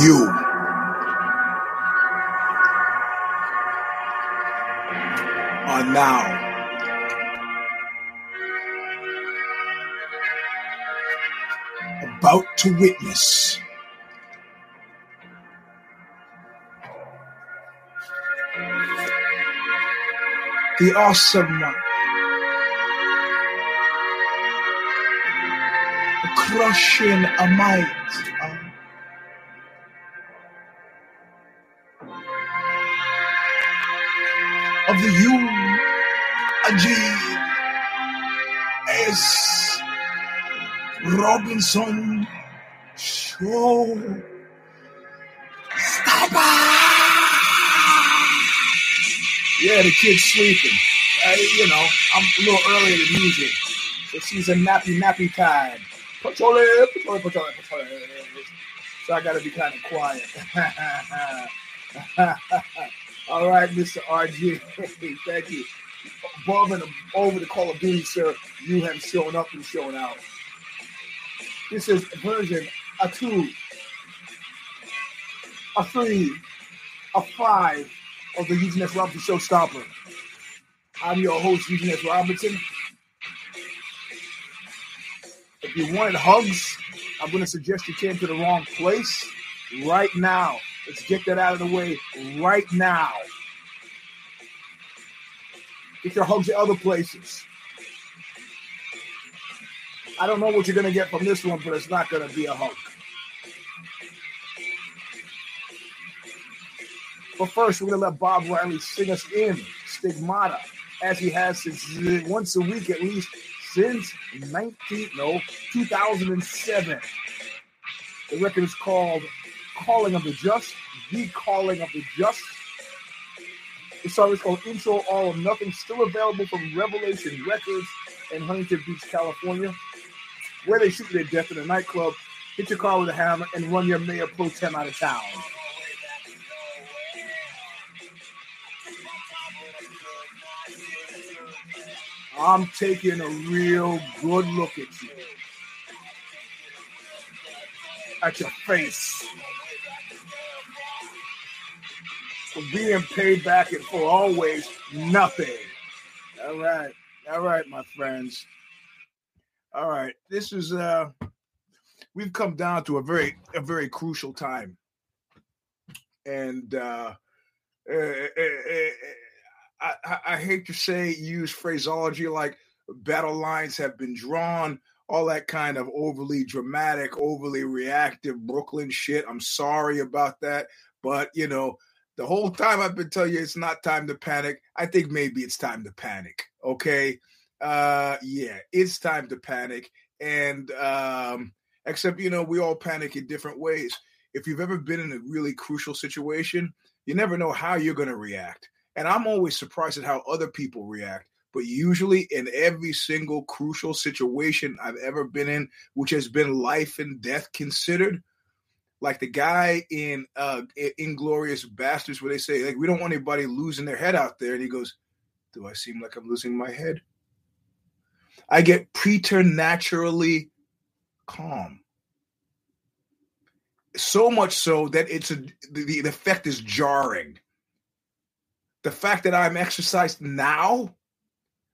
You. Are now. About to witness. The awesome one, crushing a might Robinson Show. Stop Yeah, the kid's sleeping. Uh, you know, I'm a little early to music. So she's a nappy nappy it, it, patrol it, patrol it. So I gotta be kind of quiet. All right, Mr. RG. Thank you. Above and over the Call of Duty, sir, you have shown up and shown out. This is version a two, a three, a five of the Eugene S. Robinson Show Stomper. I'm your host, Eugene S. Robinson. If you wanted hugs, I'm going to suggest you came to the wrong place right now. Let's get that out of the way right now. Get your hugs at other places. I don't know what you're going to get from this one, but it's not going to be a hug. But first, we're going to let Bob Riley sing us in Stigmata, as he has since once a week at least since 19 no 2007. The record is called Calling of the Just, The Calling of the Just. The song is called Intro All or Nothing, still available from Revelation Records in Huntington Beach, California, where they shoot their death in a nightclub, hit your car with a hammer, and run your mayor pro tem out of town. I'm taking a real good look at you. At your face. For being paid back and for always nothing. All right. All right, my friends. All right. This is uh we've come down to a very a very crucial time. And uh, uh, uh I, I, I hate to say use phraseology like battle lines have been drawn, all that kind of overly dramatic, overly reactive Brooklyn shit. I'm sorry about that, but you know, the whole time I've been telling you it's not time to panic. I think maybe it's time to panic. Okay. Uh yeah, it's time to panic. And um, except you know, we all panic in different ways. If you've ever been in a really crucial situation, you never know how you're gonna react. And I'm always surprised at how other people react. But usually, in every single crucial situation I've ever been in, which has been life and death considered, like the guy in uh Inglourious Basterds, where they say, like, we don't want anybody losing their head out there. And he goes, Do I seem like I'm losing my head? I get preternaturally calm. So much so that it's a the, the effect is jarring the fact that I'm exercised now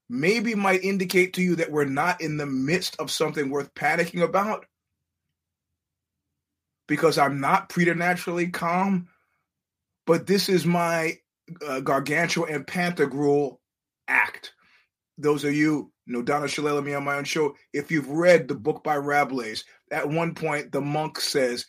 maybe might indicate to you that we're not in the midst of something worth panicking about because I'm not preternaturally calm. But this is my uh, Gargantua and Pantagruel act. Those of you know Donna Shalala me on my own show. If you've read the book by Rabelais, at one point the monk says,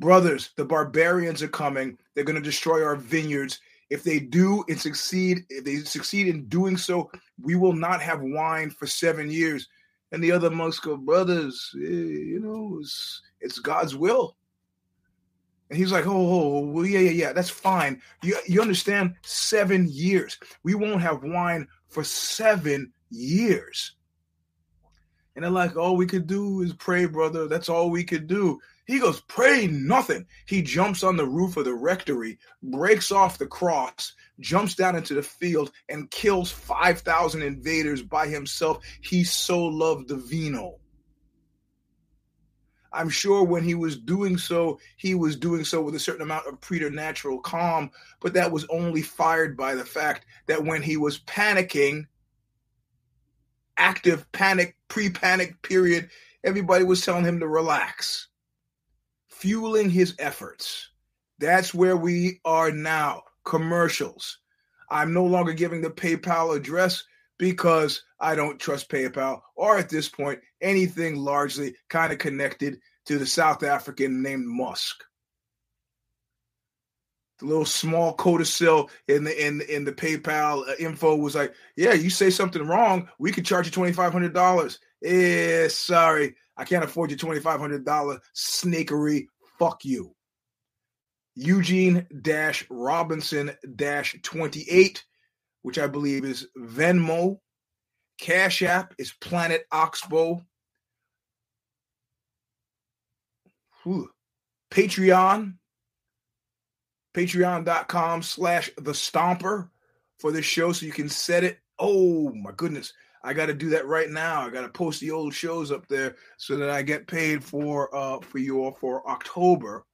"Brothers, the barbarians are coming. They're going to destroy our vineyards. If they do and succeed, if they succeed in doing so, we will not have wine for seven years. And the other monks go, brothers, eh, you know, it's, it's God's will. And he's like, oh, oh, well, yeah, yeah, yeah, that's fine. You, you understand? Seven years. We won't have wine for seven years. And they're like, all we could do is pray, brother. That's all we could do. He goes, Pray nothing. He jumps on the roof of the rectory, breaks off the cross, jumps down into the field, and kills 5,000 invaders by himself. He so loved the vino. I'm sure when he was doing so, he was doing so with a certain amount of preternatural calm, but that was only fired by the fact that when he was panicking, active panic, pre panic period, everybody was telling him to relax, fueling his efforts. That's where we are now. Commercials. I'm no longer giving the PayPal address because I don't trust PayPal or at this point anything largely kind of connected to the South African named Musk. Little small codicil in the in in the PayPal uh, info was like, "Yeah, you say something wrong, we could charge you twenty five hundred dollars." Eh, sorry, I can't afford your twenty five hundred dollar snakery. Fuck you. Eugene Dash Robinson Dash twenty eight which I believe is Venmo. Cash App is Planet Oxbow. Whew. Patreon, patreon.com slash the stomper for this show so you can set it. Oh my goodness. I got to do that right now. I got to post the old shows up there so that I get paid for uh for you all for October.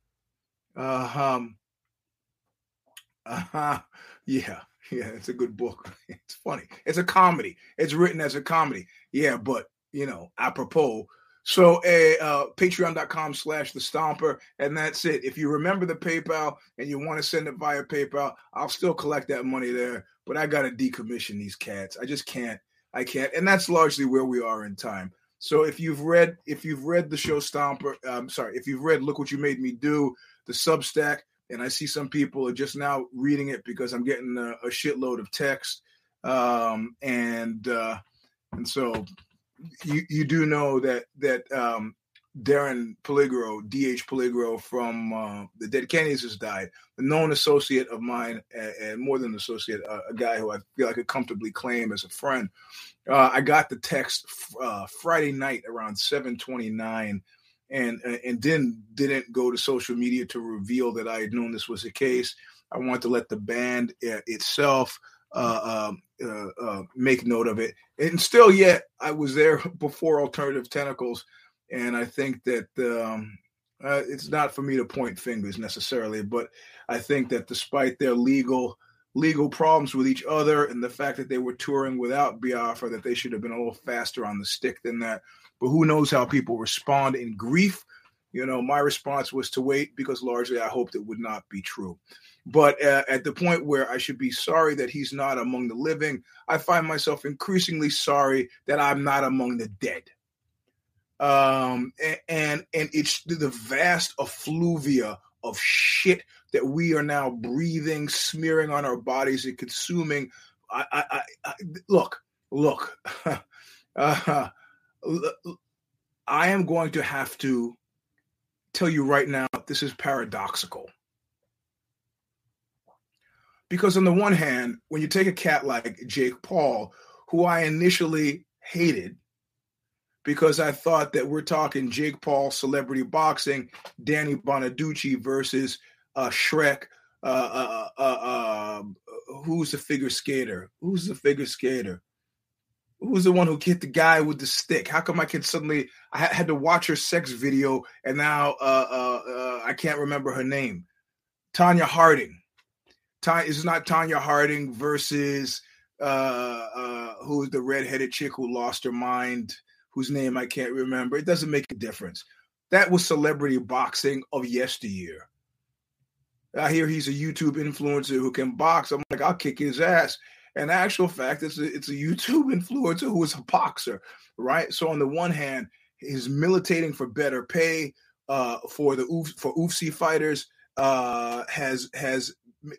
Uh, um uh, yeah. Yeah, it's a good book. It's funny. It's a comedy. It's written as a comedy. Yeah, but you know, apropos. So uh, uh patreon.com slash the stomper, and that's it. If you remember the PayPal and you want to send it via PayPal, I'll still collect that money there, but I gotta decommission these cats. I just can't. I can't, and that's largely where we are in time. So if you've read if you've read the show Stomper, I'm um, sorry, if you've read Look What You Made Me Do, the Substack, and I see some people are just now reading it because I'm getting a, a shitload of text, um, and uh, and so you you do know that that um, Darren Peligro, DH Peligro from uh, the Dead Kennedys has died. A known associate of mine, and, more than associate, uh, a guy who I feel I could comfortably claim as a friend. Uh, I got the text uh, Friday night around 7:29 and and then didn't go to social media to reveal that I had known this was the case. I wanted to let the band uh, itself uh, um, uh, uh, make note of it, and still yet I was there before Alternative Tentacles, and I think that um, uh, it's not for me to point fingers necessarily, but I think that despite their legal legal problems with each other and the fact that they were touring without Biafra, that they should have been a little faster on the stick than that. But who knows how people respond in grief? You know, my response was to wait because largely I hoped it would not be true. But uh, at the point where I should be sorry that he's not among the living, I find myself increasingly sorry that I'm not among the dead. Um, and and it's the vast effluvia of shit that we are now breathing, smearing on our bodies, and consuming. I, I, I look, look. uh, I am going to have to tell you right now this is paradoxical. Because, on the one hand, when you take a cat like Jake Paul, who I initially hated because I thought that we're talking Jake Paul celebrity boxing, Danny Bonaduce versus uh, Shrek. Uh, uh, uh, uh um, who's the figure skater? Who's the figure skater? Who's the one who hit the guy with the stick? How come I can suddenly I had to watch her sex video and now uh, uh, uh, I can't remember her name? Tonya Harding. Tonya is not Tonya Harding versus uh, uh, who's the redheaded chick who lost her mind, whose name I can't remember. It doesn't make a difference. That was celebrity boxing of yesteryear. I hear he's a YouTube influencer who can box. I'm like, I'll kick his ass. And actual fact, it's a, it's a YouTube influencer who is a boxer, right? So on the one hand, he's militating for better pay uh, for the for UFC fighters. Uh, has has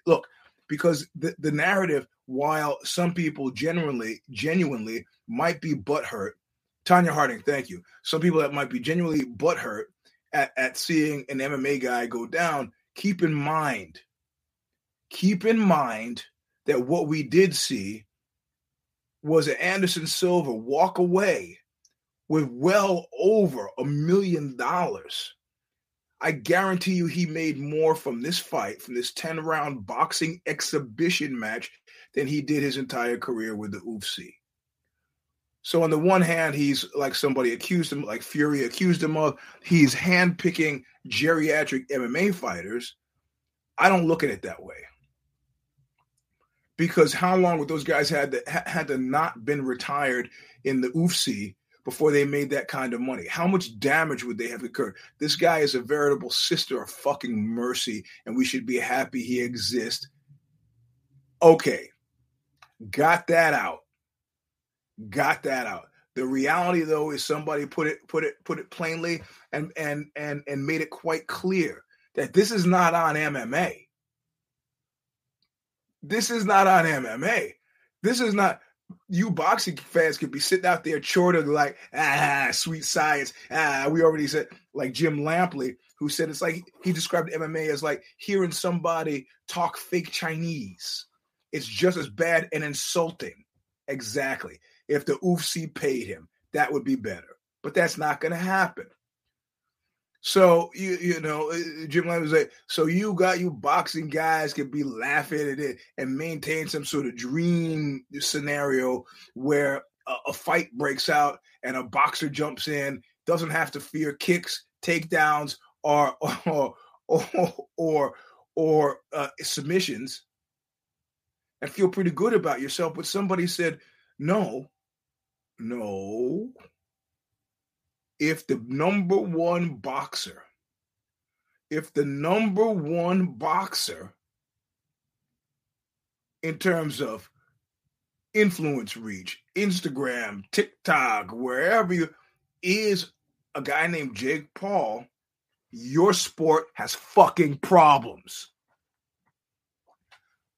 look because the, the narrative, while some people genuinely genuinely might be butthurt, Tonya Harding, thank you. Some people that might be genuinely butthurt at, at seeing an MMA guy go down. Keep in mind, keep in mind that what we did see was Anderson Silva walk away with well over a million dollars. I guarantee you he made more from this fight, from this 10 round boxing exhibition match, than he did his entire career with the UFC. So on the one hand, he's like somebody accused him, like Fury accused him of. He's handpicking geriatric MMA fighters. I don't look at it that way because how long would those guys had to had to not been retired in the UFC before they made that kind of money? How much damage would they have occurred? This guy is a veritable sister of fucking mercy, and we should be happy he exists. Okay, got that out. Got that out. The reality, though, is somebody put it put it put it plainly and and and and made it quite clear that this is not on MMA. This is not on MMA. This is not you boxing fans could be sitting out there chortling like ah sweet science ah we already said like Jim Lampley who said it's like he described MMA as like hearing somebody talk fake Chinese. It's just as bad and insulting. Exactly. If the UFC paid him, that would be better. But that's not going to happen. So you you know uh, Jim Lamb was like, so you got you boxing guys can be laughing at it and maintain some sort of dream scenario where a, a fight breaks out and a boxer jumps in, doesn't have to fear kicks, takedowns, or or or or, or uh, submissions, and feel pretty good about yourself. But somebody said, no, no, if the number one boxer, if the number one boxer in terms of influence reach, Instagram, TikTok, wherever you is a guy named Jake Paul, your sport has fucking problems.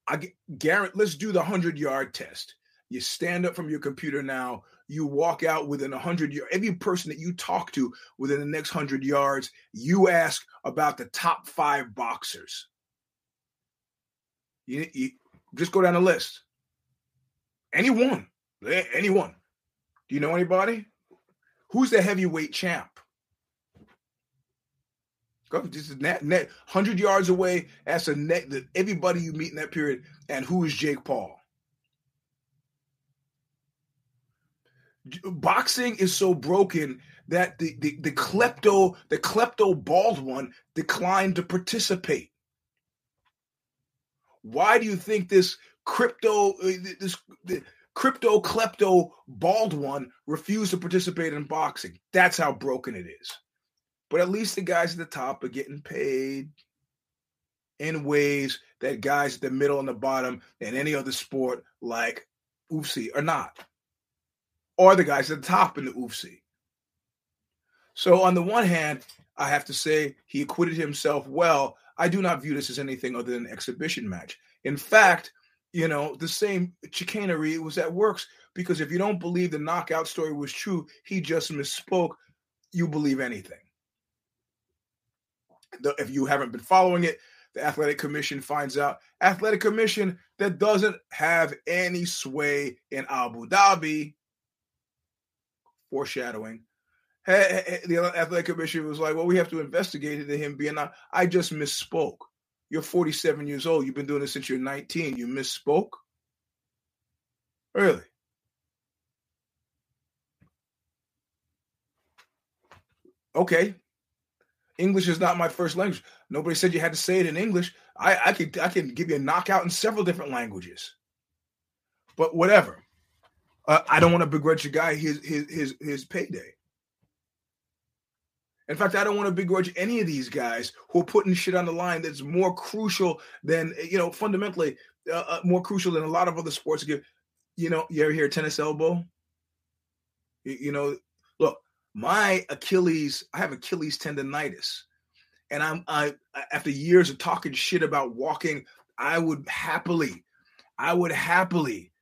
I Garrett, let's do the 100 yard test. You stand up from your computer now you walk out within 100 yards. Every person that you talk to within the next 100 yards, you ask about the top five boxers. You, you just go down the list. Anyone, anyone. Do you know anybody? Who's the heavyweight champ? Go this is net, net 100 yards away. That's a net that everybody you meet in that period. And who is Jake Paul? Boxing is so broken that the, the, the klepto the klepto bald one declined to participate. Why do you think this crypto uh, this crypto klepto bald one refused to participate in boxing? That's how broken it is. But at least the guys at the top are getting paid in ways that guys at the middle and the bottom in any other sport like UFC are not or the guys at the top in the UFC. So on the one hand, I have to say he acquitted himself well. I do not view this as anything other than an exhibition match. In fact, you know, the same chicanery was at works because if you don't believe the knockout story was true, he just misspoke. You believe anything. The, if you haven't been following it, the athletic commission finds out athletic commission that doesn't have any sway in Abu Dhabi foreshadowing. The athletic commission was like, "Well, we have to investigate into him being not." I just misspoke. You're 47 years old. You've been doing this since you're 19. You misspoke. Really? Okay. English is not my first language. Nobody said you had to say it in English. I, I can I can give you a knockout in several different languages. But whatever. Uh, I don't want to begrudge a guy his his his his payday. In fact, I don't want to begrudge any of these guys who are putting shit on the line that's more crucial than you know fundamentally uh, uh, more crucial than a lot of other sports. You know you ever hear tennis elbow? You, you know, look, my Achilles, I have Achilles tendonitis, and I'm I after years of talking shit about walking, I would happily, I would happily,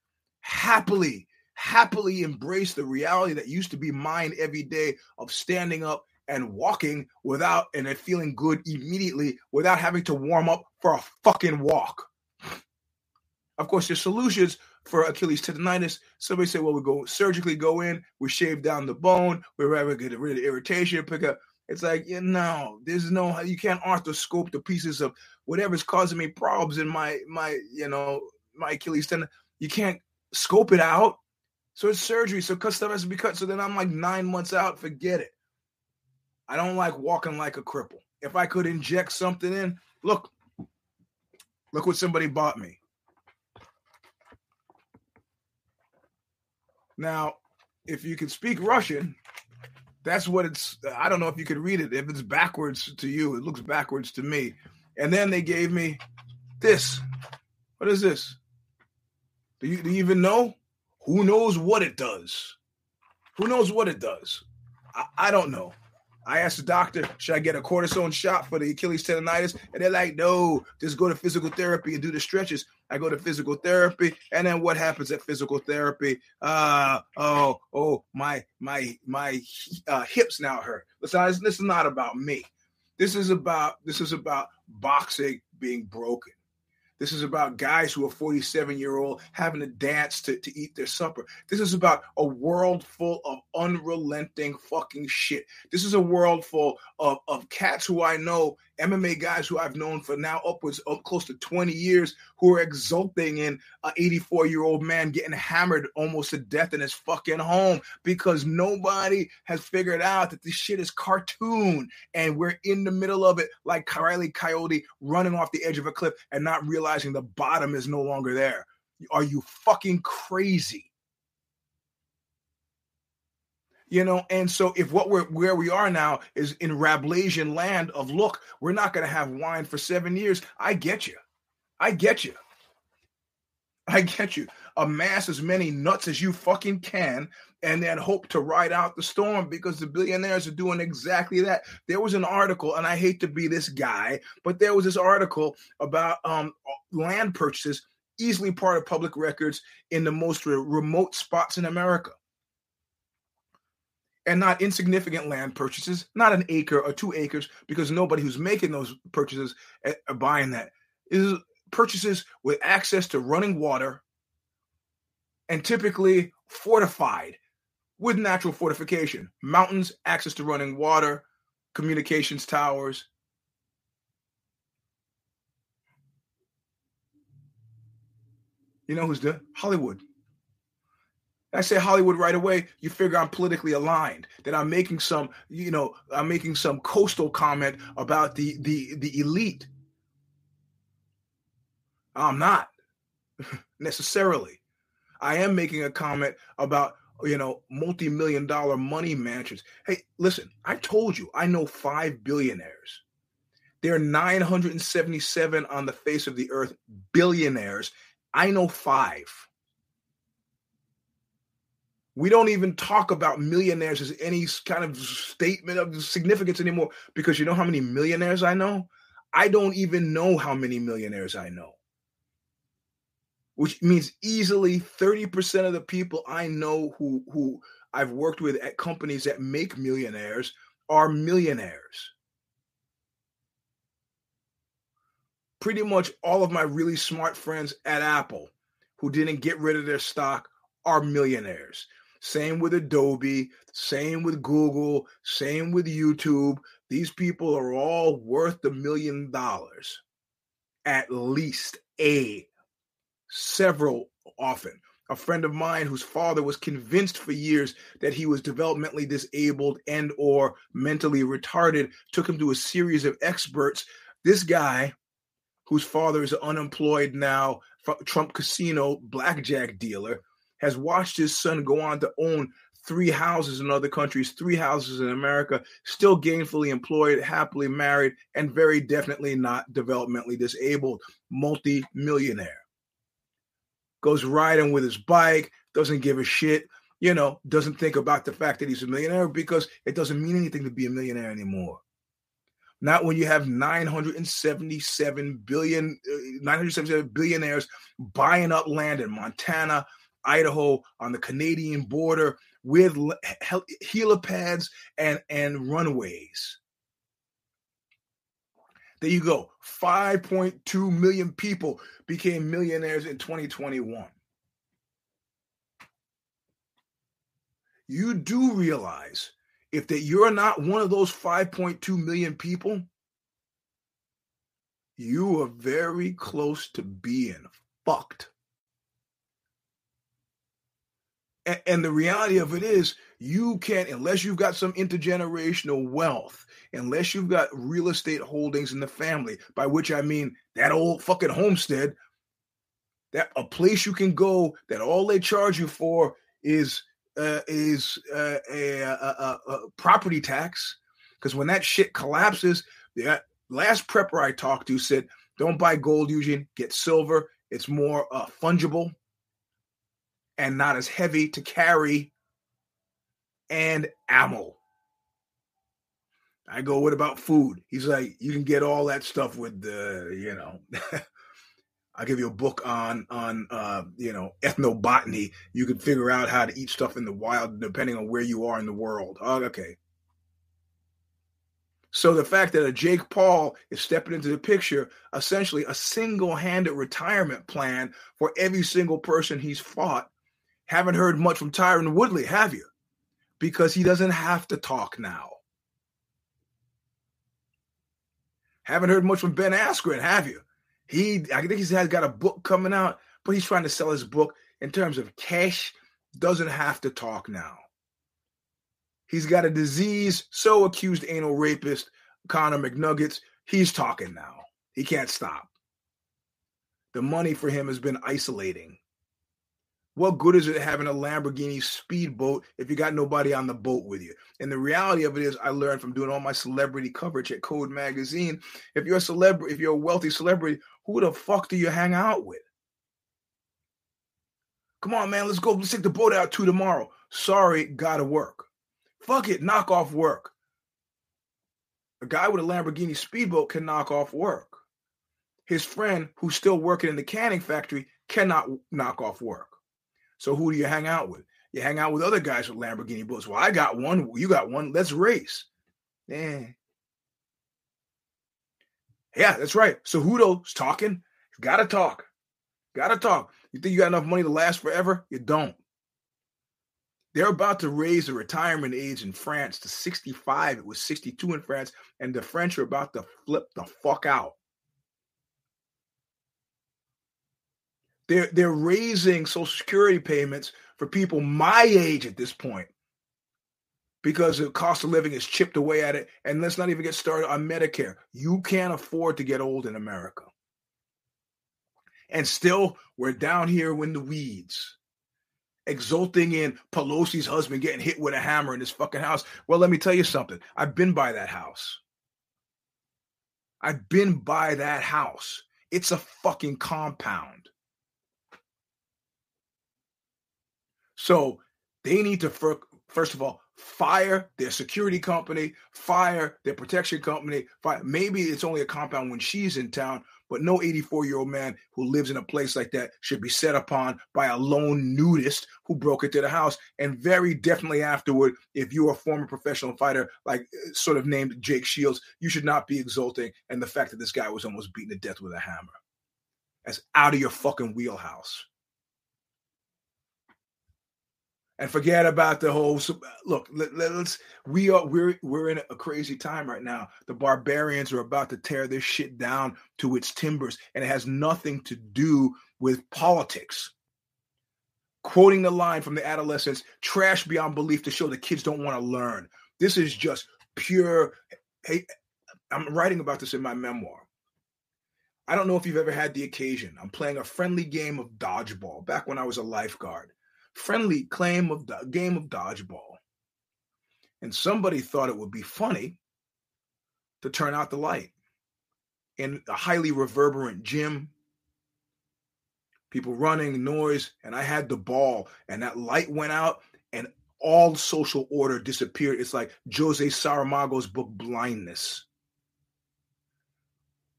happily happily embrace the reality that used to be mine every day of standing up and walking without and then feeling good immediately without having to warm up for a fucking walk. Of course, there's solutions for Achilles tendonitis. Somebody say, well, we go surgically go in, we shave down the bone, we're ever get rid of irritation, pick up. It's like, you know, there's no you can't arthroscope the pieces of whatever's causing me problems in my my, you know, my Achilles tendon. You can't scope it out So it's surgery. So cut stuff has to be cut. So then I'm like nine months out. Forget it. I don't like walking like a cripple. If I could inject something in, look, look what somebody bought me. Now, if you can speak Russian, that's what it's. I don't know if you could read it. If it's backwards to you, it looks backwards to me. And then they gave me this. What is this? Do you, do you even know? Who knows what it does? Who knows what it does? I, I don't know. I asked the doctor, should I get a cortisone shot for the Achilles tendonitis? And they're like, no, just go to physical therapy and do the stretches. I go to physical therapy, and then what happens at physical therapy? Uh oh, oh, my my my uh, hips now hurt. Listen, this is not about me. This is about this is about boxing being broken. This is about guys who are 47 year old having to dance to, to eat their supper. This is about a world full of unrelenting fucking shit. This is a world full of, of cats who I know, MMA guys who I've known for now upwards of close to 20 years, who are exulting in an 84 year old man getting hammered almost to death in his fucking home because nobody has figured out that this shit is cartoon and we're in the middle of it like Riley Coyote running off the edge of a cliff and not realizing the bottom is no longer there. Are you fucking crazy? You know and so if what we're where we are now is in Rabelaisian land of look we're not going to have wine for seven years. I get you. I get you. I get you. Amass as many nuts as you fucking can and then hope to ride out the storm because the billionaires are doing exactly that. There was an article and i hate to be this guy but there was this article about um, land purchases easily part of public records in the most remote spots in america and not insignificant land purchases, not an acre or two acres, because nobody who's making those purchases are eh, buying that. Is purchases with access to running water and typically fortified with natural fortification. Mountains, access to running water, communications towers. You know who's the Hollywood. I say Hollywood right away, you figure I'm politically aligned, that I'm making some, you know, I'm making some coastal comment about the the the elite. I'm not necessarily. I am making a comment about you know multi-million dollar money mansions. Hey, listen, I told you I know five billionaires. There are 977 on the face of the earth billionaires. I know five. We don't even talk about millionaires as any kind of statement of significance anymore because you know how many millionaires I know? I don't even know how many millionaires I know. Which means easily 30% of the people I know who who I've worked with at companies that make millionaires are millionaires. Pretty much all of my really smart friends at Apple who didn't get rid of their stock are millionaires. Same with Adobe, same with Google, same with YouTube. These people are all worth a million dollars, at least a several often. A friend of mine whose father was convinced for years that he was developmentally disabled and or mentally retarded took him to a series of experts. This guy whose father is unemployed now, Trump casino blackjack dealer, has watched his son go on to own three houses in other countries, three houses in America, still gainfully employed, happily married, and very definitely not developmentally disabled, multi millionaire. Goes riding with his bike, doesn't give a shit, you know, doesn't think about the fact that he's a millionaire because it doesn't mean anything to be a millionaire anymore. Not when you have 977 billion, uh, 977 billionaires buying up land in Montana, Idaho on the Canadian border with helipads and, and runways. There you go. 5.2 million people became millionaires in 2021. You do realize if that you're not one of those 5.2 million people, you are very close to being fucked. And, and the reality of it is, you can't, unless you've got some intergenerational wealth, unless you've got real estate holdings in the family, by which I mean that old fucking homestead, that a place you can go that all they charge you for is uh, is uh, a, a, a, a, property tax. Because when that shit collapses, the last prepper I talked to said, "Don't buy gold, Eugene. Get silver. It's more uh, fungible and not as heavy to carry, and ammo." I go, "What about food?" He's like, "You can get all that stuff with the, you know." I'll give you a book on on uh, you know ethnobotany. You can figure out how to eat stuff in the wild depending on where you are in the world. Oh, okay. So the fact that a Jake Paul is stepping into the picture, essentially a single-handed retirement plan for every single person he's fought. Haven't heard much from Tyron Woodley, have you? Because he doesn't have to talk now. Haven't heard much from Ben Askren, have you? He, I think he's has got a book coming out, but he's trying to sell his book in terms of cash. Doesn't have to talk now. He's got a disease, so accused anal rapist Connor McNuggets. He's talking now. He can't stop. The money for him has been isolating. What good is it having a Lamborghini speedboat if you got nobody on the boat with you? And the reality of it is, I learned from doing all my celebrity coverage at Code Magazine. If you're a celebrity, if you're a wealthy celebrity, who the fuck do you hang out with? Come on, man, let's go. Let's take the boat out to tomorrow. Sorry, gotta work. Fuck it, knock off work. A guy with a Lamborghini speedboat can knock off work. His friend, who's still working in the canning factory, cannot knock off work. So who do you hang out with? You hang out with other guys with Lamborghini boats. Well, I got one. You got one. Let's race. Yeah. Yeah, that's right. So Hudo's talking. Gotta talk. Gotta talk. You think you got enough money to last forever? You don't. They're about to raise the retirement age in France to 65. It was 62 in France, and the French are about to flip the fuck out. They're they're raising Social Security payments for people my age at this point because the cost of living is chipped away at it. And let's not even get started on Medicare. You can't afford to get old in America. And still, we're down here in the weeds, exulting in Pelosi's husband getting hit with a hammer in his fucking house. Well, let me tell you something. I've been by that house. I've been by that house. It's a fucking compound. So they need to, first of all, fire their security company, fire their protection company. Fire. Maybe it's only a compound when she's in town, but no 84 year old man who lives in a place like that should be set upon by a lone nudist who broke into the house. And very definitely afterward, if you're a former professional fighter, like uh, sort of named Jake Shields, you should not be exulting. And the fact that this guy was almost beaten to death with a hammer. That's out of your fucking wheelhouse and forget about the whole look let, us we are we're we're in a crazy time right now. The barbarians are about to tear this shit down to its timbers and it has nothing to do with politics. Quoting the line from the adolescents trash beyond belief to show the kids don't want to learn. This is just pure hey i'm writing about this in my memoir. I don't know if you've ever had the occasion. I'm playing a friendly game of dodgeball back when i was a lifeguard friendly claim of the game of dodgeball. And somebody thought it would be funny to turn out the light in a highly reverberant gym, people running, noise, and I had the ball, and that light went out, and all social order disappeared. It's like Jose Saramago's book Blindness.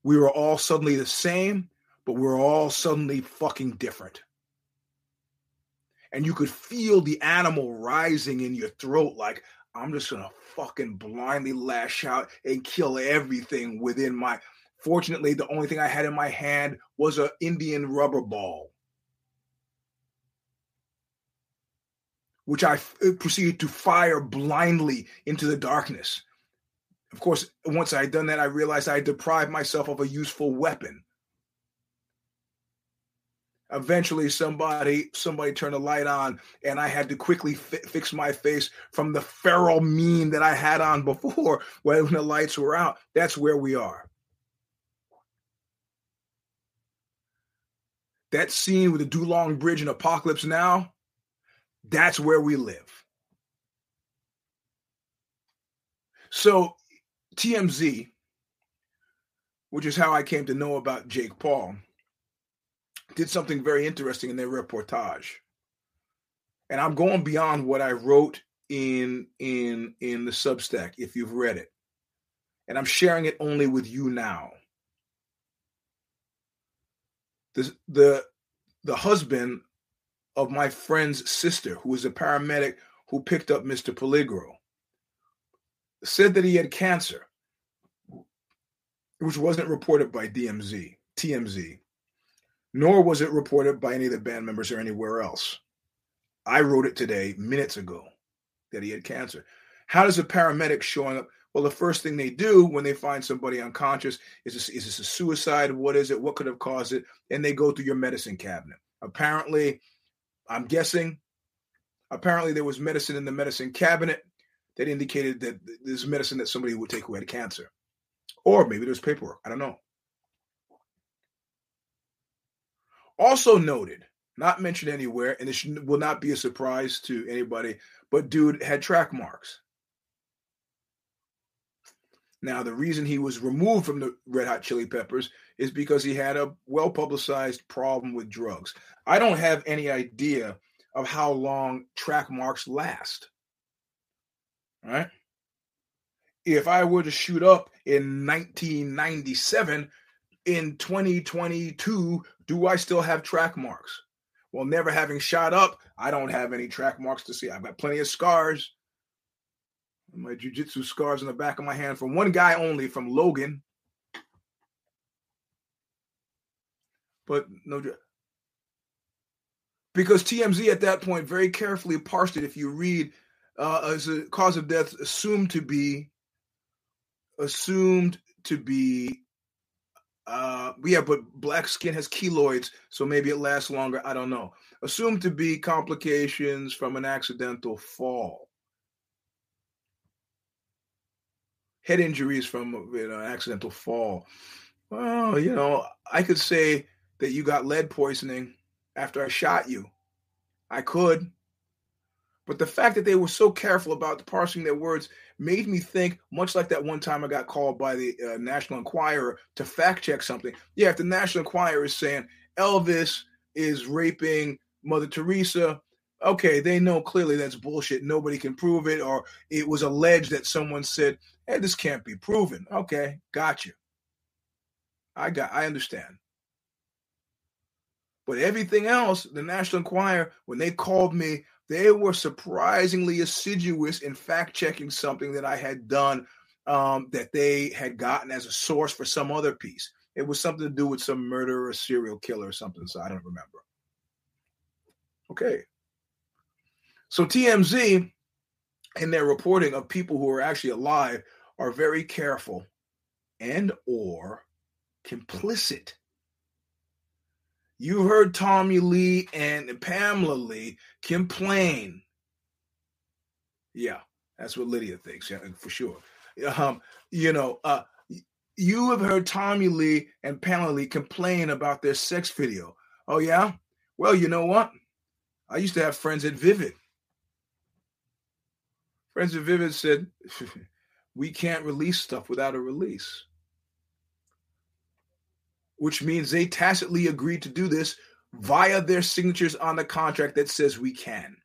We were all suddenly the same, but we we're all suddenly fucking different and you could feel the animal rising in your throat like i'm just gonna fucking blindly lash out and kill everything within my fortunately the only thing i had in my hand was an indian rubber ball. Which i uh, proceeded to fire blindly into the darkness. Of course once i had done that i realized i had deprived myself of a useful weapon eventually somebody somebody turned a light on and i had to quickly fi- fix my face from the feral mien that i had on before. When the lights were out that's where we are. That scene with the Do Lung bridge in apocalypse now that's where we live. So tmz which is how i came to know about jake paul did something very interesting in their reportage. And I'm going beyond what I wrote in in in the Substack if you've read it. And I'm sharing it only with you now. The the the husband of my friend's sister, who was a paramedic who picked up Mr. Peligro, said that he had cancer, which wasn't reported by DMZ, TMZ nor was it reported by any of the band members or anywhere else. I wrote it today, minutes ago, that he had cancer. How does a paramedic showing up? Well, the first thing they do when they find somebody unconscious is this, is this a suicide? What is it? What could have caused it? And they go through your medicine cabinet. Apparently, I'm guessing, apparently there was medicine in the medicine cabinet that indicated that there's medicine that somebody would take who had cancer. Or maybe there's paperwork. I don't know. Also noted, not mentioned anywhere, and this will not be a surprise to anybody, but dude had track marks. Now, the reason he was removed from the Red Hot Chili Peppers is because he had a well publicized problem with drugs. I don't have any idea of how long track marks last. Right? If I were to shoot up in 1997, in 2022, do I still have track marks? Well, never having shot up, I don't have any track marks to see. I've got plenty of scars. My jujitsu scars in the back of my hand from one guy only, from Logan. But no, because TMZ at that point very carefully parsed it. If you read, uh, as a cause of death assumed to be assumed to be uh, yeah, but black skin has keloids, so maybe it lasts longer. I don't know. Assumed to be complications from an accidental fall. Head injuries from you know, an accidental fall. Well, you know, I could say that you got lead poisoning after I shot you. I could. But the fact that they were so careful about parsing their words made me think, much like that one time I got called by the uh, National Enquirer to fact check something. Yeah, if the National Enquirer is saying Elvis is raping Mother Teresa, okay, they know clearly that's bullshit. Nobody can prove it, or it was alleged that someone said, "Hey, this can't be proven." Okay, got you. I got. I understand. But everything else, the National Enquirer, when they called me they were surprisingly assiduous in fact checking something that I had done um, that they had gotten as a source for some other piece. It was something to do with some murder or serial killer or something, so I don't remember. Okay. So TMZ, in their reporting of people who are actually alive, are very careful and or complicit you heard Tommy Lee and Pamela Lee complain. Yeah, that's what Lydia thinks, yeah, for sure. Um, you know, uh, you have heard Tommy Lee and Pamela Lee complain about their sex video. Oh, yeah? Well, you know what? I used to have friends at Vivid. Friends at Vivid said, we can't release stuff without a release which means they tacitly agreed to do this via their signatures on the contract that says we can.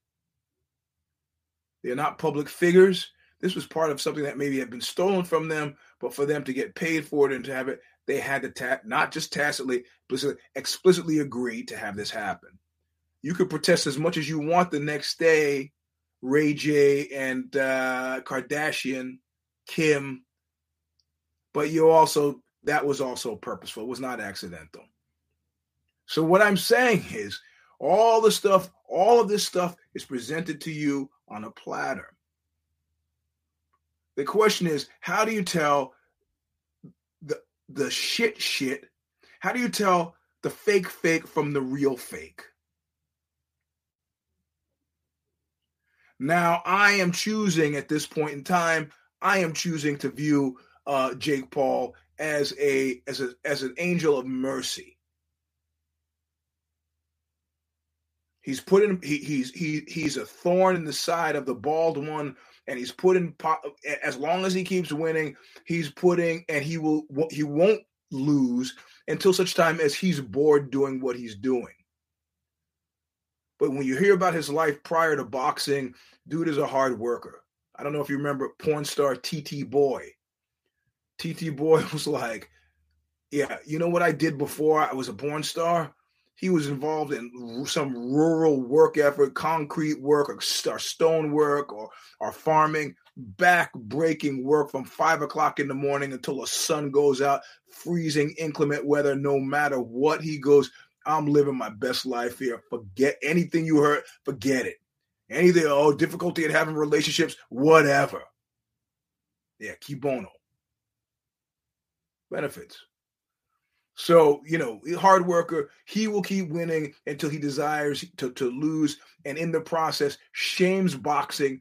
They're not public figures. This was part of something that maybe had been stolen from them, but for them to get paid for it and to have it, they had to ta- not just tacitly, but explicitly agree to have this happen. You could protest as much as you want the next day, Ray J and uh, Kardashian, Kim, but you also that was also purposeful. It was not accidental. So what I'm saying is all the stuff, all of this stuff is presented to you on a platter. The question is, how do you tell the the shit shit? How do you tell the fake fake from the real fake. Now, I am choosing at this point in time, I am choosing to view uh, Jake Paul as a as a as an angel of mercy. He's put in he, he's he he's a thorn in the side of the bald one, and he's putting as long as he keeps winning, he's putting and he will he won't lose until such time as he's bored doing what he's doing. But when you hear about his life prior to boxing, dude is a hard worker. I don't know if you remember porn star TT Boy. TT Boy was like, Yeah, you know what I did before I was a porn star? He was involved in some rural work effort, concrete work, or stone work, or, or farming, back breaking work from five o'clock in the morning until the sun goes out, freezing, inclement weather, no matter what. He goes, I'm living my best life here. Forget anything you heard, forget it. Anything, oh, difficulty in having relationships, whatever. Yeah, cui bono. Benefits. So, you know, hard worker, he will keep winning until he desires to, to lose. And in the process, shames boxing,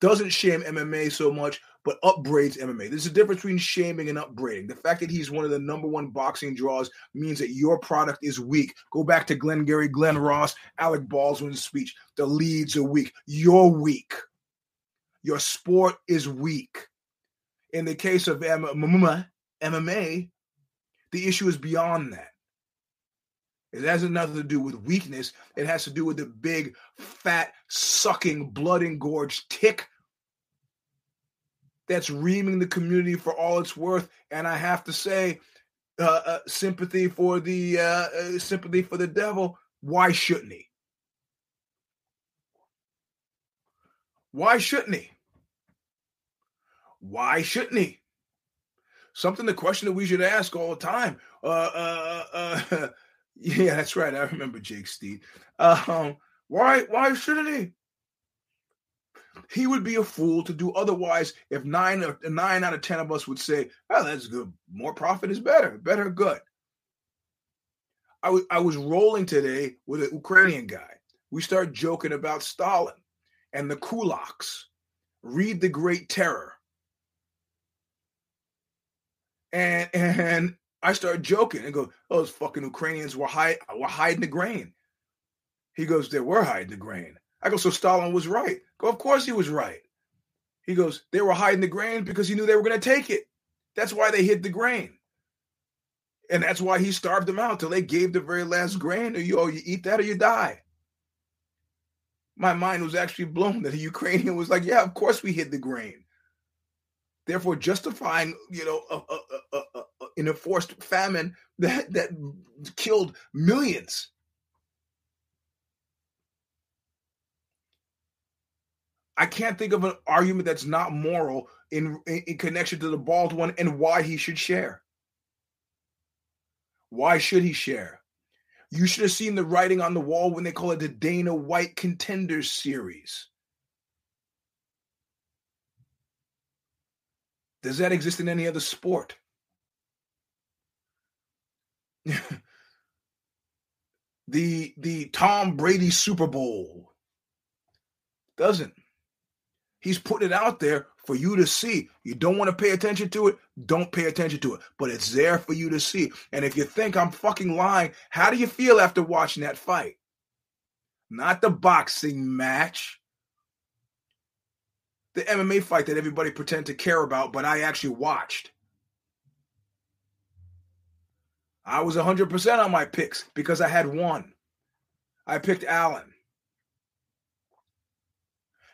doesn't shame MMA so much, but upbraids MMA. There's a difference between shaming and upbraiding. The fact that he's one of the number one boxing draws means that your product is weak. Go back to Glenn Glengarry, Glen Ross, Alec Baldwin's speech. The leads are weak. You're weak. Your sport is weak. In the case of MMA, the issue is beyond that. It has nothing to do with weakness. It has to do with the big, fat, sucking, blood engorged tick that's reaming the community for all it's worth. And I have to say, uh, uh, sympathy for the uh, uh sympathy for the devil. Why shouldn't he? Why shouldn't he? Why shouldn't he? Something the question that we should ask all the time. Uh, uh, uh, yeah, that's right. I remember Jake Steed. Um, why? Why shouldn't he? He would be a fool to do otherwise. If nine nine out of ten of us would say, "Oh, that's good. More profit is better. Better good." I, w- I was rolling today with an Ukrainian guy. We start joking about Stalin and the kulaks. Read the Great Terror and and I started joking and go, oh, "Those fucking Ukrainians were hide were hiding the grain." He goes, "They were hiding the grain." I go, "So Stalin was right?" Go, "Of course he was right." He goes, "They were hiding the grain because he knew they were going to take it. That's why they hid the grain." And that's why he starved them out till they gave the very last grain. Or you, oh, you eat that or you die. My mind was actually blown that a Ukrainian was like, "Yeah, of course we hid the grain." Therefore justifying you know a, a, a, an enforced famine that that killed millions I can't think of an argument that's not moral in, in, in connection to the bald one and why he should share. Why should he share? You should have seen the writing on the wall when they call it the Dana White Contenders Series. Does that exist in any other sport? the the Tom Brady Super Bowl doesn't. He's putting it out there for you to see. You don't want to pay attention to it, don't pay attention to it. But it's there for you to see. And if you think I'm fucking lying, how do you feel after watching that fight? Not the boxing match the MMA fight that everybody pretend to care about, but I actually watched. I was 100% on my picks because I had one. I picked Allen.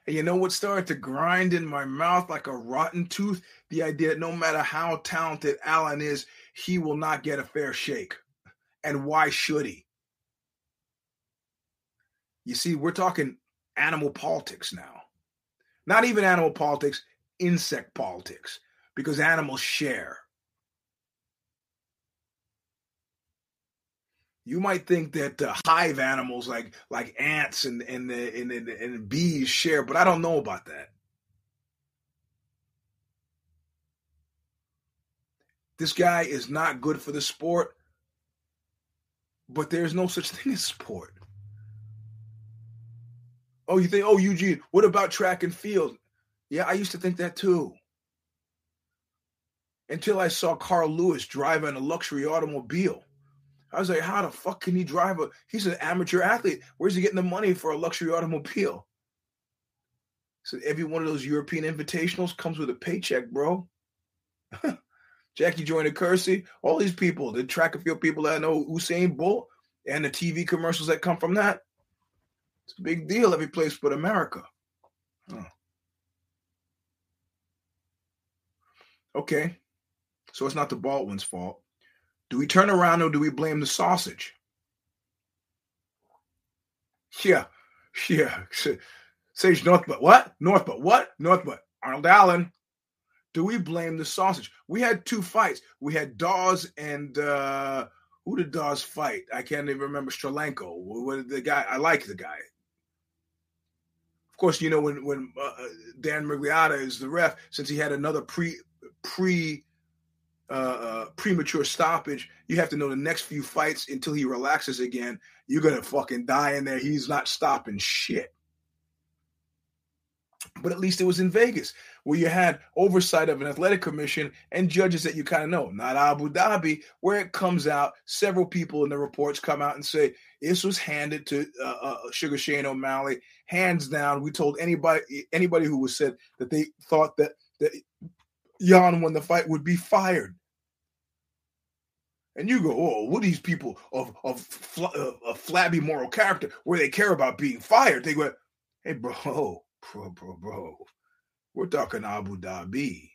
And you know what started to grind in my mouth like a rotten tooth? The idea that no matter how talented Allen is, he will not get a fair shake. And why should he? You see, we're talking animal politics now. Not even animal politics, insect politics, because animals share. You might think that uh, hive animals like like ants and and, and and and bees share, but I don't know about that. This guy is not good for the sport. but there's no such thing as sport. Oh, you think, oh, Eugene, what about track and field? Yeah, I used to think that too. Until I saw Carl Lewis driving a luxury automobile. I was like, how the fuck can he drive a he's an amateur athlete. Where's he getting the money for a luxury automobile? So every one of those European invitationals comes with a paycheck, bro. Jackie Joyner Kersee, all these people, the track and field people that know Usain Bolt and the TV commercials that come from that. It's a big deal every place but America. Huh. Okay. So it's not the Baldwin's fault. Do we turn around or do we blame the sausage? Yeah, yeah. Sage North, but what? North, but what? North, but Arnold Allen. Do we blame the sausage? We had two fights. We had Dawes and uh who did Dawes fight? I can't even remember. Stralenko. What the guy? I like the guy. Of course, you know when when uh, uh Dan Miragliotta is the ref, since he had another pre pre uh, uh, premature stoppage, you have to know the next few fights until he relaxes again. You're gonna fucking die in there. He's not stopping shit. But at least it was in Vegas, where you had oversight of an athletic commission and judges that you kind of know. Not Abu Dhabi, where it comes out, several people in the reports come out and say this was handed to uh, uh, Sugar Shane O'Malley, hands down. We told anybody anybody who was said that they thought that that Yan won the fight would be fired. And you go, oh, what these people of of, fl- of flabby moral character where they care about being fired? They go, hey, bro, bro, bro, bro, we're talking Abu Dhabi.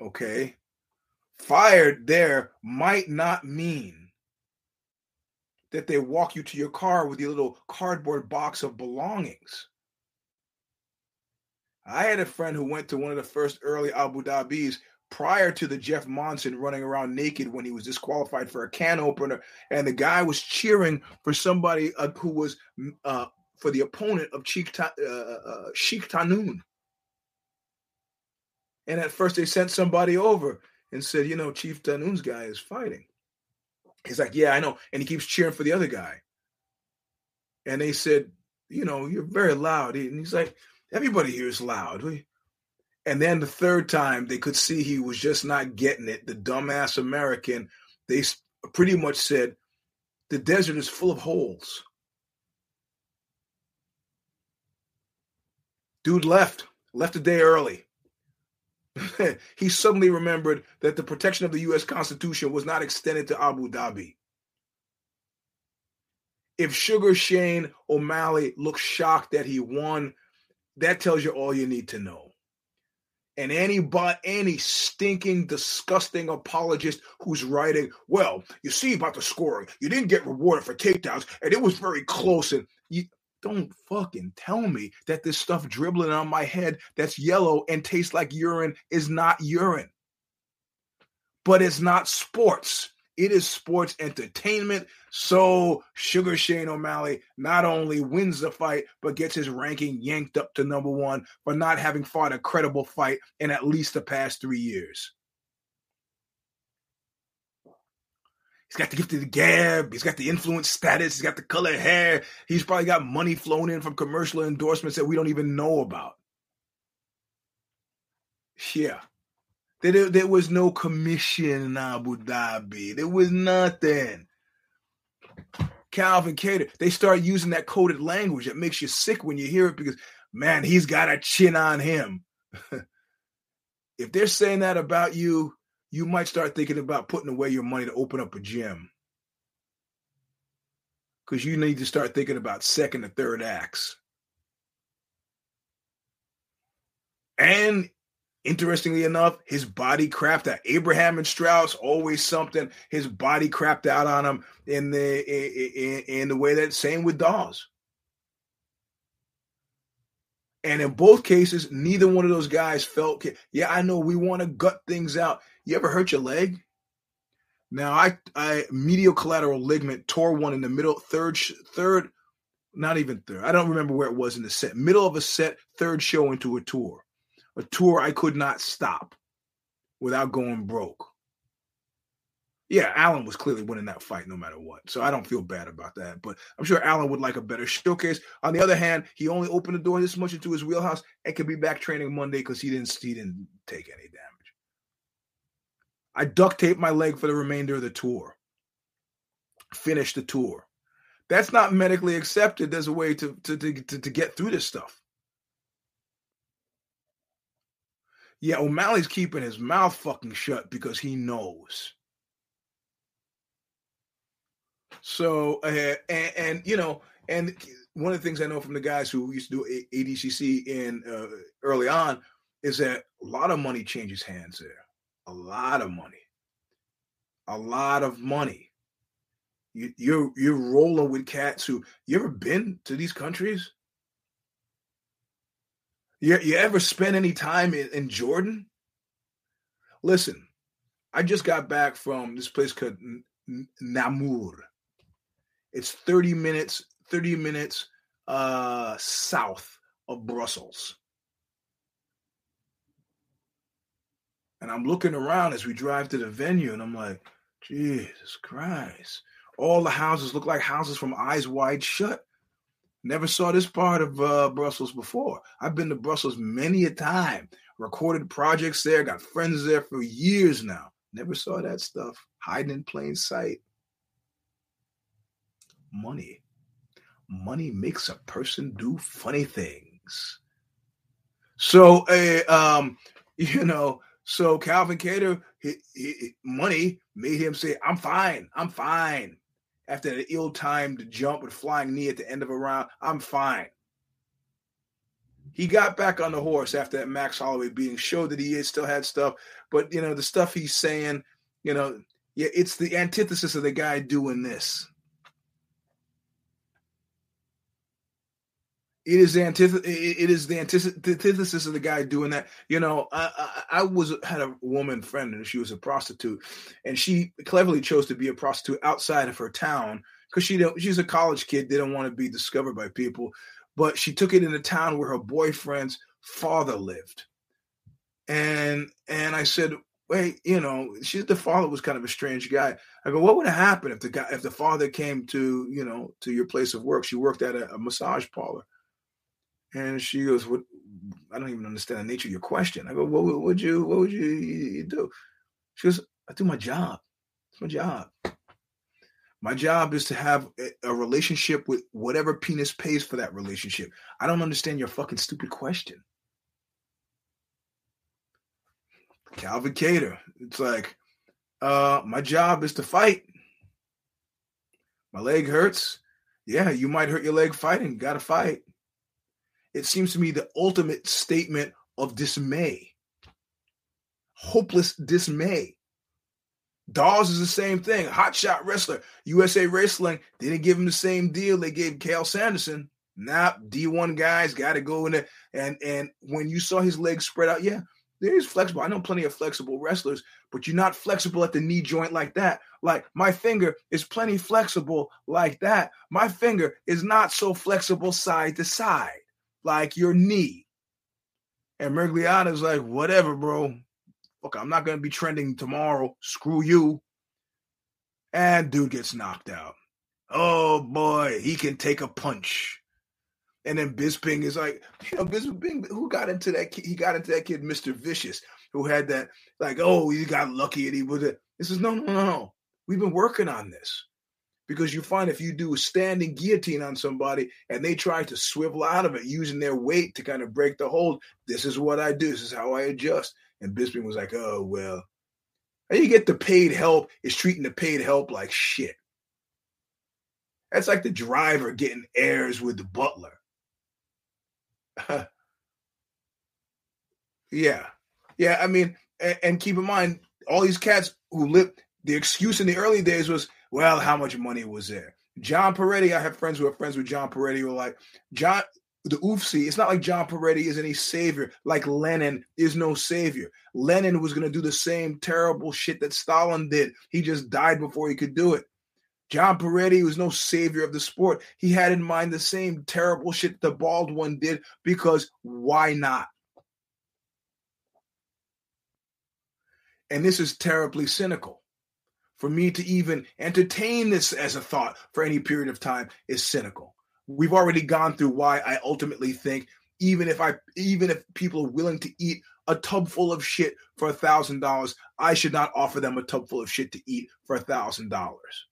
Okay, fired there might not mean that they walk you to your car with your little cardboard box of belongings. I had a friend who went to one of the first early Abu Dhabis prior to the Jeff Monson running around naked when he was disqualified for a can opener, and the guy was cheering for somebody uh, who was uh, for the opponent of Sheikh, Ta- uh, uh, Sheikh Tahnoon. And at first, they sent somebody over and said, "You know, Sheikh Tahnoon's guy is fighting." He's like, "Yeah, I know," and he keeps cheering for the other guy. And they said, "You know, you're very loud," and he's like Everybody here is loud. And then the third time, they could see he was just not getting it. The dumbass American, they pretty much said, the desert is full of holes. Dude left, left a day early. he suddenly remembered that the protection of the U.S. Constitution was not extended to Abu Dhabi. If Sugar Shane O'Malley looks shocked that he won that tells you all you need to know. And any but any stinking, disgusting apologist who's writing, well, you see about the scoring, you didn't get rewarded for takedowns, and it was very close. And you don't fucking tell me that this stuff dribbling on my head that's yellow and tastes like urine is not urine. But it's not sports. It is sports entertainment. So Sugar Shane O'Malley not only wins the fight, but gets his ranking yanked up to number one for not having fought a credible fight in at least the past three years. He's got the gift of the gab. He's got the influence status. He's got the color hair. He's probably got money flowing in from commercial endorsements that we don't even know about. Yeah. There, there was no commission in Abu Dhabi. There was nothing. Calvin Kattar, they start using that coded language that makes you sick when you hear it because, man, he's got a chin on him. if they're saying that about you, you might start thinking about putting away your money to open up a gym. Because you need to start thinking about second or third acts. And Interestingly enough, his body crapped out. Abraham and Strauss always something. His body crapped out on him in the in, in the way that same with Dawes. And in both cases, neither one of those guys felt. Yeah, I know we want to gut things out. You ever hurt your leg? Now, I I medial collateral ligament tore one in the middle third third, not even third. I don't remember where it was in the set. Middle of a set, third show into a tour a tour I could not stop without going broke. Yeah, Allen was clearly winning that fight no matter what. So I don't feel bad about that. But I'm sure Allen would like a better showcase. On the other hand, he only opened the door this much into his wheelhouse and could be back training Monday because he didn't he didn't take any damage. I duct taped my leg for the remainder of the tour. Finish the tour. That's not medically accepted as a way to to, to, to, to get through this stuff. Yeah, O'Malley's keeping his mouth fucking shut because he knows. So, uh, and, and, you know, and one of the things I know from the guys who used to do ADCC in uh, early on is that a lot of money changes hands there. A lot of money. A lot of money. You, you're you're rolling with cats who you ever been to these countries? You, you ever spend any time in, in Jordan? Listen, I just got back from this place called Namur. It's 30 minutes, 30 minutes uh, south of Brussels. And I'm looking around as we drive to the venue, and I'm like, Jesus Christ. All the houses look like houses from Eyes Wide Shut. Never saw this part of uh, Brussels before. I've been to Brussels many a time, recorded projects there, got friends there for years now. Never saw that stuff hiding in plain sight. Money. Money makes a person do funny things. So, uh, um, you know, so Calvin Kattar, he, he, money made him say, "I'm fine, I'm fine." after an ill-timed jump with flying knee at the end of a round. I'm fine. He got back on the horse after that Max Holloway beating, showed that he still had stuff, but you know the stuff he's saying, you know, yeah, it's the antithesis of the guy doing this. It is the antith- it is the antithesis of the guy doing that. You know, I, I, I, was had a woman friend and she was a prostitute, and she cleverly chose to be a prostitute outside of her town because she don't. She's a college kid, didn't want to be discovered by people, but she took it in a town where her boyfriend's father lived, and and I said, wait, you know, she's the father was kind of a strange guy. I go, what would have happened if the guy if the father came to you know to your place of work? She worked at a, a massage parlor and she goes, "What? I don't even understand the nature of your question." I go, "What, would you? What would you, you do?" She goes, "I do my job. It's my job. My job is to have a, relationship with whatever penis pays for that relationship. I don't understand your fucking stupid question." Calvin Kattar. It's like, uh, my job is to fight. My leg hurts. Yeah, you might hurt your leg fighting. Got to fight it seems to me the ultimate statement of dismay, hopeless dismay. Dawes is the same thing. Hot shot wrestler. USA Wrestling didn't give him the same deal they gave Cael Sanderson. Nah, D1 guys got to go in there. And and when you saw his legs spread out, yeah, there's flexible. I know plenty of flexible wrestlers, but you're not flexible at the knee joint like that. Like my finger is plenty flexible like that. My finger is not so flexible side to side like your knee. And Miragliotta's like, whatever, bro. Look, I'm not gonna be trending tomorrow. Screw you. And dude gets knocked out. Oh boy, he can take a punch. And then Bisping is like, you know, Bisping, who got into that kid? He got into that kid, Mr. Vicious, who had that, like, oh, he got lucky and he was it. This is no, no, no, no. We've been working on this because you find if you do a standing guillotine on somebody and they try to swivel out of it using their weight to kind of break the hold, this is what I do. This is how I adjust. And Bisping was like, oh, well. And you get the paid help is treating the paid help like shit. That's like the driver getting airs with the butler. yeah. Yeah. I mean, and, and keep in mind, all these cats who lived, the excuse in the early days was, well, how much money was there? John Peretti, I have friends who are friends with John Peretti who are like, John, the UFC, it's not like John Peretti is any savior, like Lenin is no savior. Lenin was going to do the same terrible shit that Stalin did. He just died before he could do it. John Peretti was no savior of the sport. He had in mind the same terrible shit the bald one did because why not? And this is terribly cynical for me to even entertain this as a thought for any period of time is cynical. We've already gone through why I ultimately think even if I even if people are willing to eat a tub full of shit for a thousand dollars, I should not offer them a tub full of shit to eat for a thousand dollars.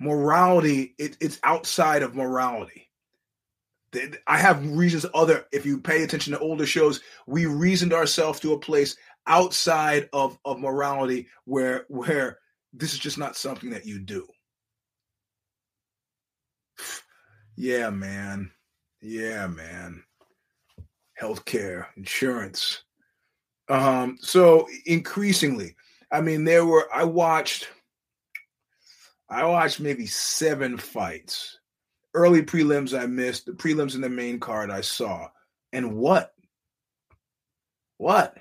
Morality, it, it's outside of morality. I have reasons other, if you pay attention to older shows, we reasoned ourselves to a place outside of, of morality where where this is just not something that you do. Yeah, man. Yeah, man. Healthcare, insurance. Um, so increasingly, I mean, there were I watched I watched maybe seven fights. Early prelims I missed, the prelims in the main card I saw. And what? What?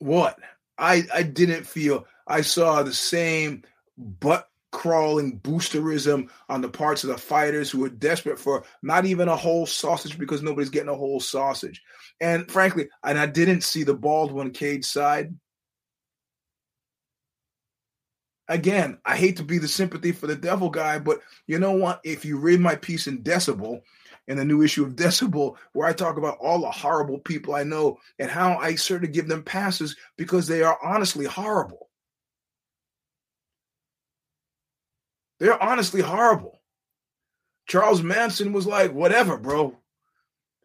What? I I didn't feel I saw the same butt crawling boosterism on the parts of the fighters who are desperate for not even a whole sausage because nobody's getting a whole sausage. And frankly, and I didn't see the Baldwin cage side. Again, I hate to be the sympathy for the devil guy, but you know what? If you read my piece in Decibel, in the new issue of Decibel, where I talk about all the horrible people I know and how I sort of give them passes because they are honestly horrible. They're honestly horrible. Charles Manson was like, whatever, bro.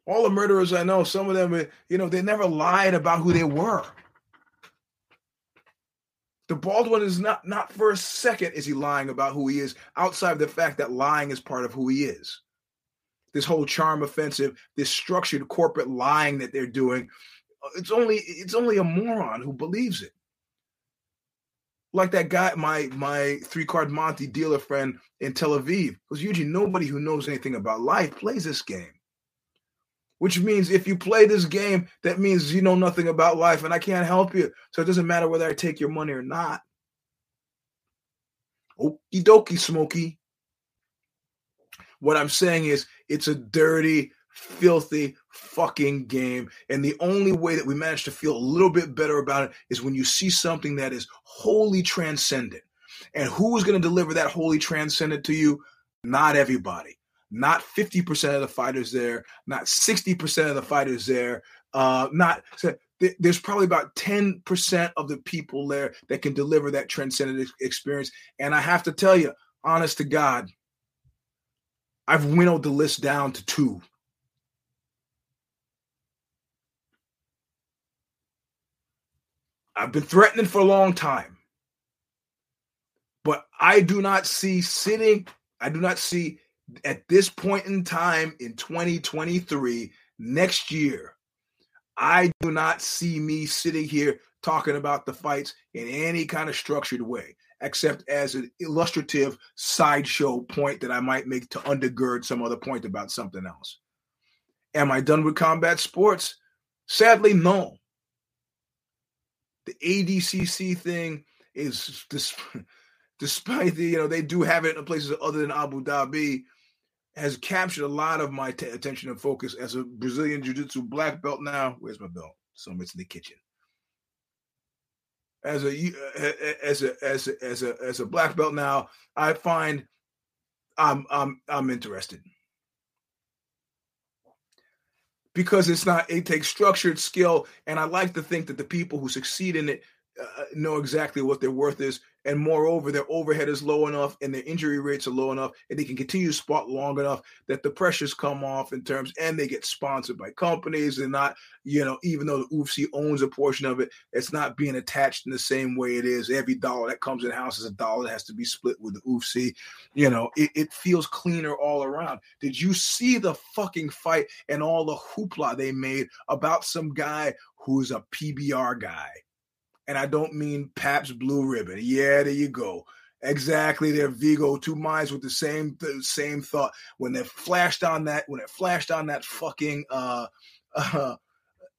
All the murderers I know, some of them, eh, you know, they never lied about who they were. The Baldwin is not not for a second is he lying about who he is, outside of the fact that lying is part of who he is. This whole charm offensive, this structured corporate lying that they're doing, uh, it's only it's only a moron who believes it like that guy, my my three card Monty dealer friend in Tel Aviv, because usually nobody who knows anything about life plays this game. Which means if you play this game, that means you know nothing about life, and I can't help you. So it doesn't matter whether I take your money or not. Okie dokie, Smokey. What I'm saying is, it's a dirty, filthy fucking game. And the only way that we manage to feel a little bit better about it is when you see something that is wholly transcendent. And who is going to deliver that wholly transcendent to you? Not everybody. Not 50% of the fighters there, not 60% of the fighters there, uh, not so there's probably about 10% of the people there that can deliver that transcendent experience. And I have to tell you, honest to God, I've winnowed the list down to two. I've been threatening for a long time. But I do not see sitting, I do not see at this point in time in 2023, next year, I do not see me sitting here talking about the fights in any kind of structured way, except as an illustrative sideshow point that I might make to undergird some other point about something else. Am I done with combat sports? Sadly, no the ADCC thing is despite the you know they do have it in places other than Abu Dhabi, has captured a lot of my t- attention and focus as a Brazilian Jiu-Jitsu black belt. Now, where's my belt? So it's in the kitchen. As a as a as a as a as a black belt now, I find I'm I'm I'm interested. Because it's not it takes structured skill and i like to think that the people who succeed in it uh, know exactly what their worth is and moreover their overhead is low enough and their injury rates are low enough and they can continue to spot long enough that the pressures come off in terms and they get sponsored by companies and not you know even though the UFC owns a portion of it it's not being attached in the same way it is. Every dollar that comes in house is a dollar that has to be split with the UFC you know it, it feels cleaner all around. Did you see the fucking fight and all the hoopla they made about some guy who's a PBR guy and I don't mean Pabst Blue Ribbon. Yeah, there you go. Exactly, they're Vigo, two minds with the same the same thought. When they flashed on that, when it flashed on that fucking uh, uh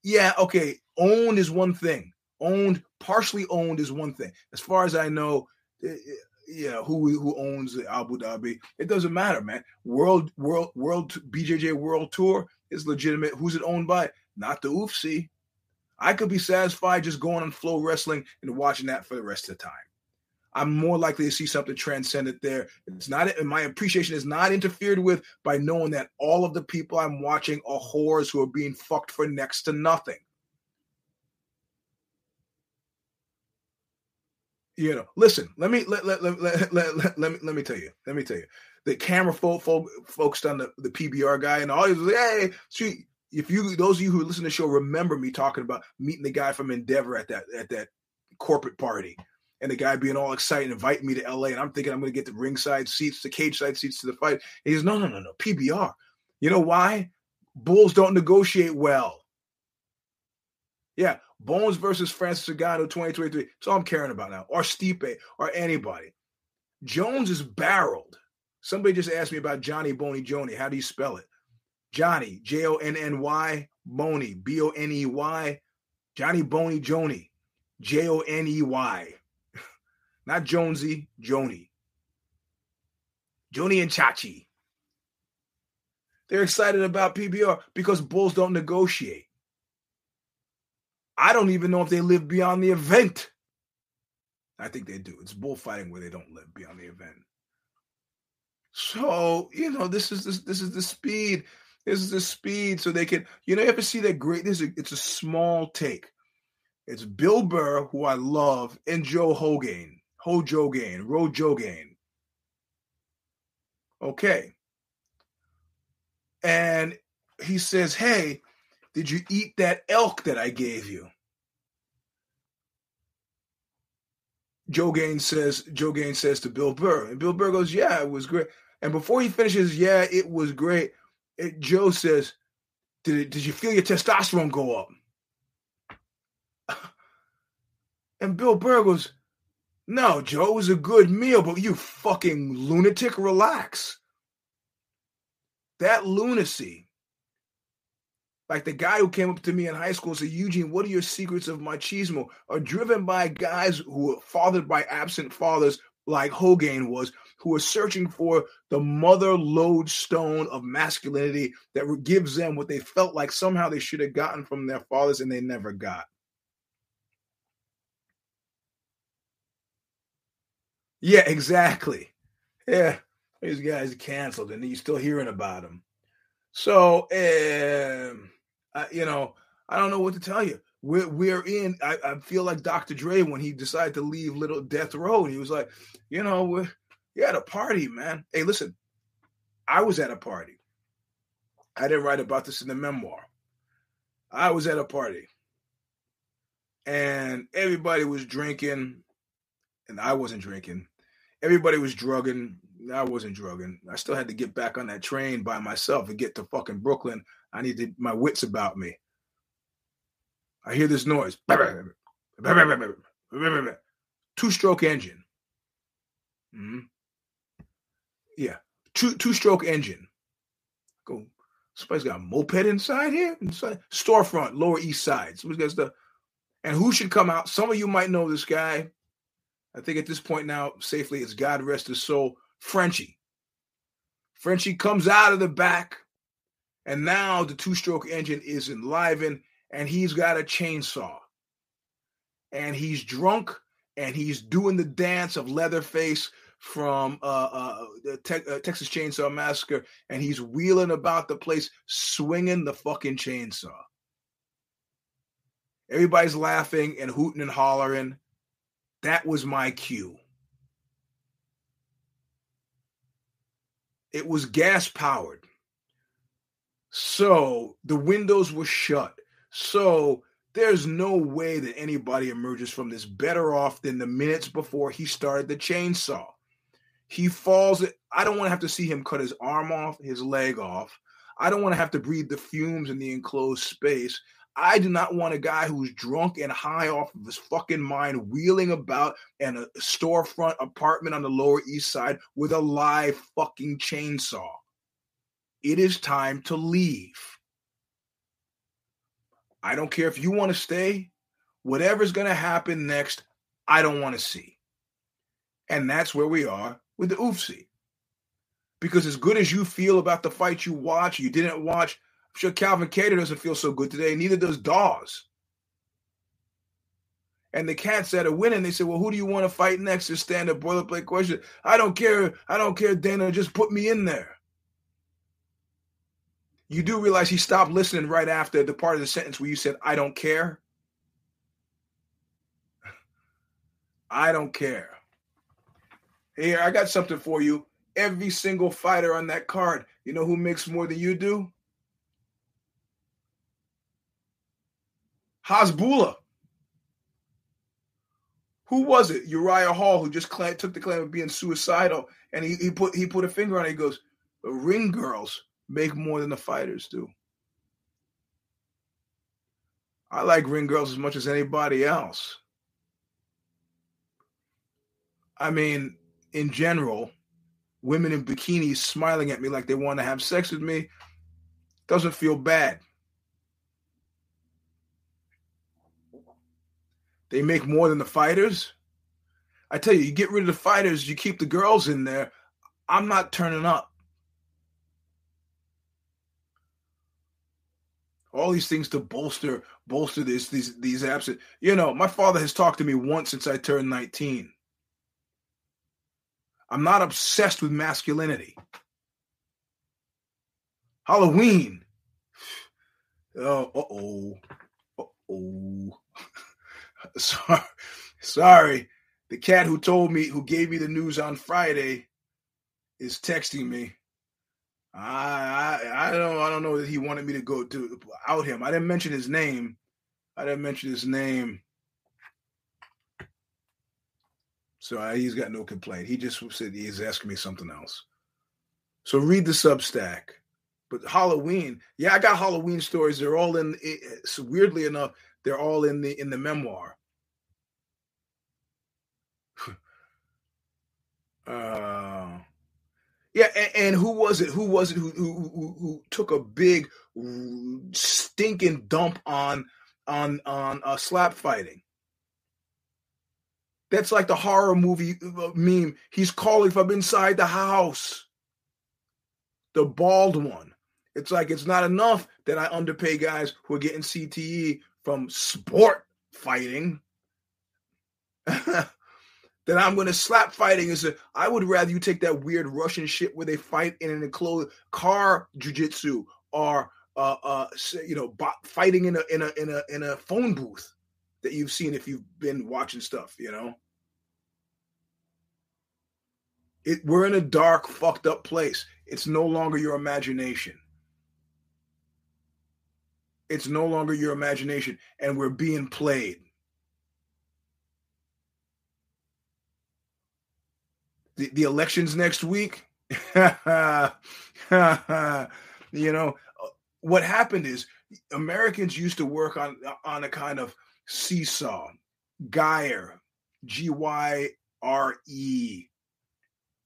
yeah, okay, owned is one thing. Owned, partially owned is one thing. As far as I know, it, eh, it, eh, yeah, who who owns the Abu Dhabi? It doesn't matter, man. World World World BJJ World Tour is legitimate. Who's it owned by? Not the UFC. I could be satisfied just going on Flow Wrestling and watching that for the rest of the time. I'm more likely to see something transcendent there. It's not, and my appreciation is not interfered with by knowing that all of the people I'm watching are whores who are being fucked for next to nothing. You know, listen. Let me let let let let, let, let, let me let me tell you. Let me tell you. The camera folk, folk focused on the, the PBR guy, and all he was like, "Hey, see, if you those of you who listen to the show remember me talking about meeting the guy from Endeavor at that at that corporate party." and the guy being all excited, inviting me to LA, and I'm thinking I'm going to get the ringside seats, the cage side seats to the fight. And he goes, no, no, no, no, PBR. You know why? Bulls don't negotiate well. Yeah, Bones versus Francis Ngannou 2023. That's all I'm caring about now. Or Stipe or anybody. Jones is barreled. Somebody just asked me about Johnny Boney Joni. How do you spell it? Johnny, J O N N Y, Boney, B O N E Y, Johnny Boney Joni, J O N E Y. Not Jonesy, Joni. Joni and Chachi. They're excited about PBR because Bulls don't negotiate. I don't even know if they live beyond the event. I think they do. It's bullfighting where they don't live beyond the event. So, you know, this is this, this is the speed. This is the speed. So they can, you know, you ever see that great this is a, it's a small take. It's Bill Burr, who I love, and Joe Hogan. Ho Jogain, Ro Jogain. Okay. And he says, Hey, did you eat that elk that I gave you? Joe Gaines says, Joe Gaines says to Bill Burr, and Bill Burr goes, Yeah, it was great. And before he finishes, Yeah, it was great. It, Joe says, did, it, did you feel your testosterone go up? And Bill Burr goes, No, Joe, it was a good meal, but you fucking lunatic, relax. That lunacy like the guy who came up to me in high school said, Eugene, what are your secrets of machismo? Are driven by guys who were fathered by absent fathers, like Hogan was, who are searching for the mother lodestone of masculinity that gives them what they felt like somehow they should have gotten from their fathers and they never got. Yeah, exactly. Yeah, these guys canceled and you're still hearing about them. So, um, I, you know, I don't know what to tell you. We're we're in. I, I feel like Dr. Dre when he decided to leave Little Death Row. He was like, you know, we're, you're at a party, man. Hey, listen, I was at a party. I didn't write about this in the memoir. I was at a party, and everybody was drinking, and I wasn't drinking. Everybody was drugging. I wasn't drugging. I still had to get back on that train by myself and get to fucking Brooklyn I need my wits about me. I hear this noise. Two stroke engine. Mm-hmm. Yeah. Two two stroke engine. Go. Somebody's got a moped inside here. Inside storefront, Lower East Side. Somebody's got stuff. And who should come out? Some of you might know this guy. I think at this point now, safely, it's God rest his soul. Frenchie. Frenchie comes out of the back and now the two stroke engine is enlivened and he's got a chainsaw. And he's drunk and he's doing the dance of Leatherface from uh, uh, the te- uh, Texas Chainsaw Massacre. And he's wheeling about the place, swinging the fucking chainsaw. Everybody's laughing and hooting and hollering. That was my cue. It was gas powered. So the windows were shut. So there's no way that anybody emerges from this better off than the minutes before he started the chainsaw. He falls. I don't want to have to see him cut his arm off, his leg off. I don't want to have to breathe the fumes in the enclosed space. I do not want a guy who's drunk and high off of his fucking mind wheeling about in a storefront apartment on the Lower East Side with a live fucking chainsaw it is time to leave. I don't care if you want to stay, whatever's going to happen next, I don't want to see. And that's where we are with the UFC. Because as good as you feel about the fight you watch, you didn't watch, I'm sure Calvin Kattar doesn't feel so good today, neither does Dawes. and the cats that are winning, they say, "Well, who do you want to fight next?" Just stand up boilerplate question. I don't care. I don't care, Dana. Just put me in there. You do realize he stopped listening right after the part of the sentence where you said, "I don't care." I don't care. Here, I got something for you. Every single fighter on that card, you know who makes more than you do? Hasbulla. Who was it? Uriah Hall, who just took the claim of being suicidal, and he, he put he put a finger on it. He goes, "The ring girls make more than the fighters do." I like ring girls as much as anybody else. I mean, in general, women in bikinis smiling at me like they want to have sex with me doesn't feel bad. They make more than the fighters. I tell you, you get rid of the fighters, you keep the girls in there. I'm not turning up. All these things to bolster bolster this these these apps. You know, my father has talked to me once since I turned 19. I'm not obsessed with masculinity. Halloween. Oh, uh oh. Oh. sorry. Sorry. The cat who told me, who gave me the news on Friday, is texting me. I, I I don't I don't know that he wanted me to go to out him. I didn't mention his name. I didn't mention his name. So uh, he's got no complaint. He just said he's asking me something else. So read the Substack. But Halloween, yeah, I got Halloween stories. They're all in. So weirdly enough, they're all in the in the memoir. uh, yeah, and, and, who was it? Who was it who, who who who took a big stinking dump on on on uh, slap fighting? That's like the horror movie uh, meme. He's calling from inside the house. The bald one. It's like it's not enough that I underpay guys who are getting CTE from sport fighting. that I'm going to slap fighting is a, I would rather you take that weird Russian shit where they fight in an enclosed car jujitsu or uh, uh, you know, fighting in a in a in a in a phone booth that you've seen if you've been watching stuff, you know. It, we're in a dark, fucked up place. It's no longer your imagination. It's no longer your imagination, and we're being played. The, the elections next week, you know, uh, what happened is Americans used to work on on a kind of seesaw, gyre, G Y R E.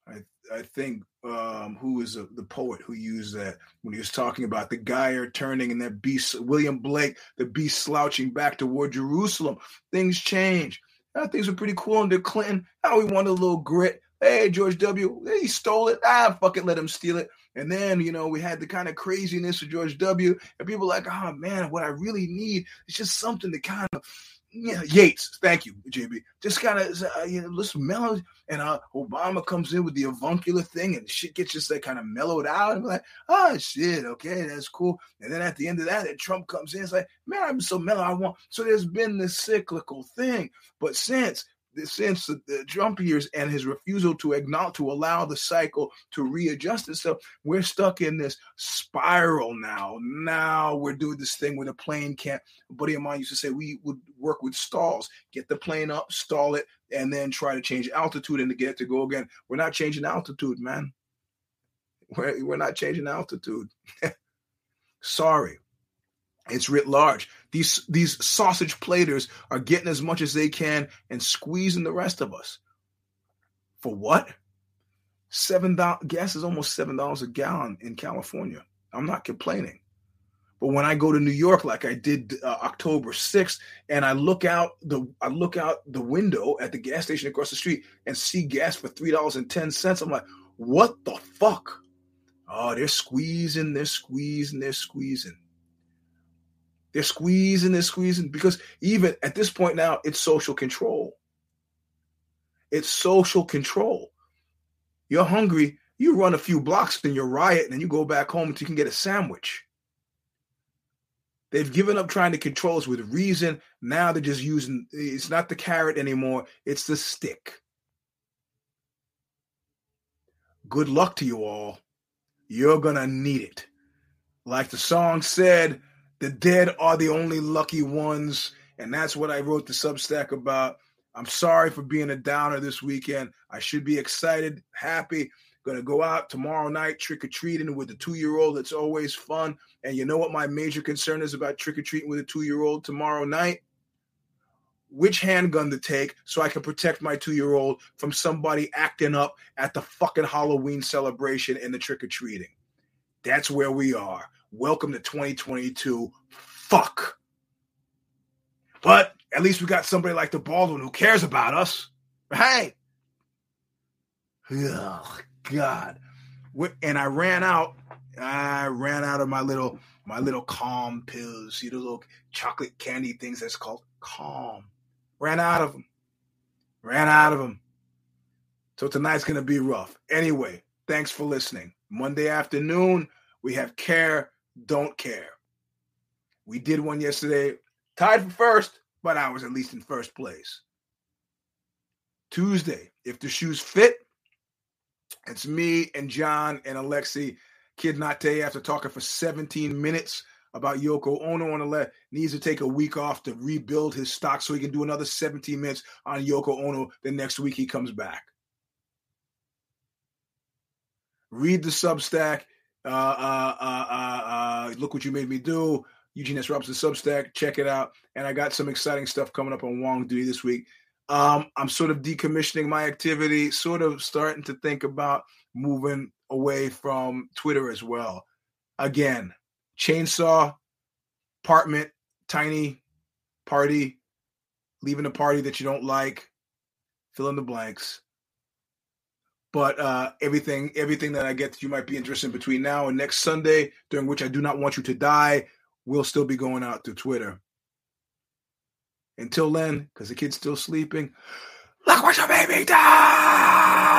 I I think um, who was a, the poet who used that when he was talking about the gyre turning and that beast William Blake, the beast slouching back toward Jerusalem. Things change. Now, things were pretty cool under Clinton. Now we want a little grit. Hey, George W. He stole it. Ah, fuck it, let him steal it. And then, you know, we had the kind of craziness of George W. And people like, oh man, what I really need is just something to kind of, know, Yeats. Thank you, JB. Just kind of, uh, you know, listen mellow. And uh, Obama comes in with the avuncular thing, and shit gets just like kind of mellowed out. And like, oh shit, okay, that's cool. And then at the end of that, Trump comes in. It's like, man, I'm so mellow. I want. So there's been this cyclical thing. But since since the, Trump years and his refusal to acknowledge to allow the cycle to readjust itself, we're stuck in this spiral now. Now we're doing this thing where the plane can't. A buddy of mine used to say we would work with stalls, get the plane up, stall it, and then try to change altitude and to get it to go again. We're not changing altitude, man. We're, we're not changing altitude. Sorry. It's writ large. These these sausage platers are getting as much as they can and squeezing the rest of us. For what? Seven dollars gas is almost seven dollars a gallon in California. I'm not complaining. But when I go to New York, like I did uh, October 6th, and I look out the I look out the window at the gas station across the street and see gas for three dollars and ten cents, I'm like, what the fuck? Oh, they're squeezing, they're squeezing, they're squeezing. They're squeezing, they're squeezing because even at this point now, it's social control. It's social control. You're hungry, you run a few blocks and you riot, and then you go back home until you can get a sandwich. They've given up trying to control us with reason. Now they're just using it's not the carrot anymore, it's the stick. Good luck to you all. You're going to need it. Like the song said, the dead are the only lucky ones. And that's what I wrote the Substack about. I'm sorry for being a downer this weekend. I should be excited, happy. Gonna go out tomorrow night trick or treating with the two year old. It's always fun. And you know what my major concern is about trick or treating with a two year old tomorrow night? Which handgun to take so I can protect my two year old from somebody acting up at the fucking Halloween celebration and the trick or treating. That's where we are. Welcome to 2022. Fuck. But at least we got somebody like the Baldwin who cares about us. Hey. Oh, God. And I ran out. I ran out of my little my little calm pills. See the little chocolate candy things that's called calm. Ran out of them. Ran out of them. So tonight's gonna be rough. Anyway, thanks for listening. Monday afternoon, we have care, don't care. We did one yesterday, tied for first, but I was at least in first place. Tuesday, if the shoes fit, it's me and John and Alexi Kid Nate after talking for 17 minutes about Yoko Ono on the left needs to take a week off to rebuild his stock so he can do another 17 minutes on Yoko Ono the next week he comes back. Read the Substack. Uh, uh, uh, uh, uh, look what you made me do. Eugene S. Robinson Substack. Check it out. And I got some exciting stuff coming up on Wong Duty this week. Um, I'm sort of decommissioning my activity, sort of starting to think about moving away from Twitter as well. Again, chainsaw, apartment, tiny party, leaving a party that you don't like, fill in the blanks. But uh, everything, everything that I get that you might be interested in between now and next Sunday, during which I do not want you to die, will still be going out to Twitter. Until then, because the kid's still sleeping, look what you made me die!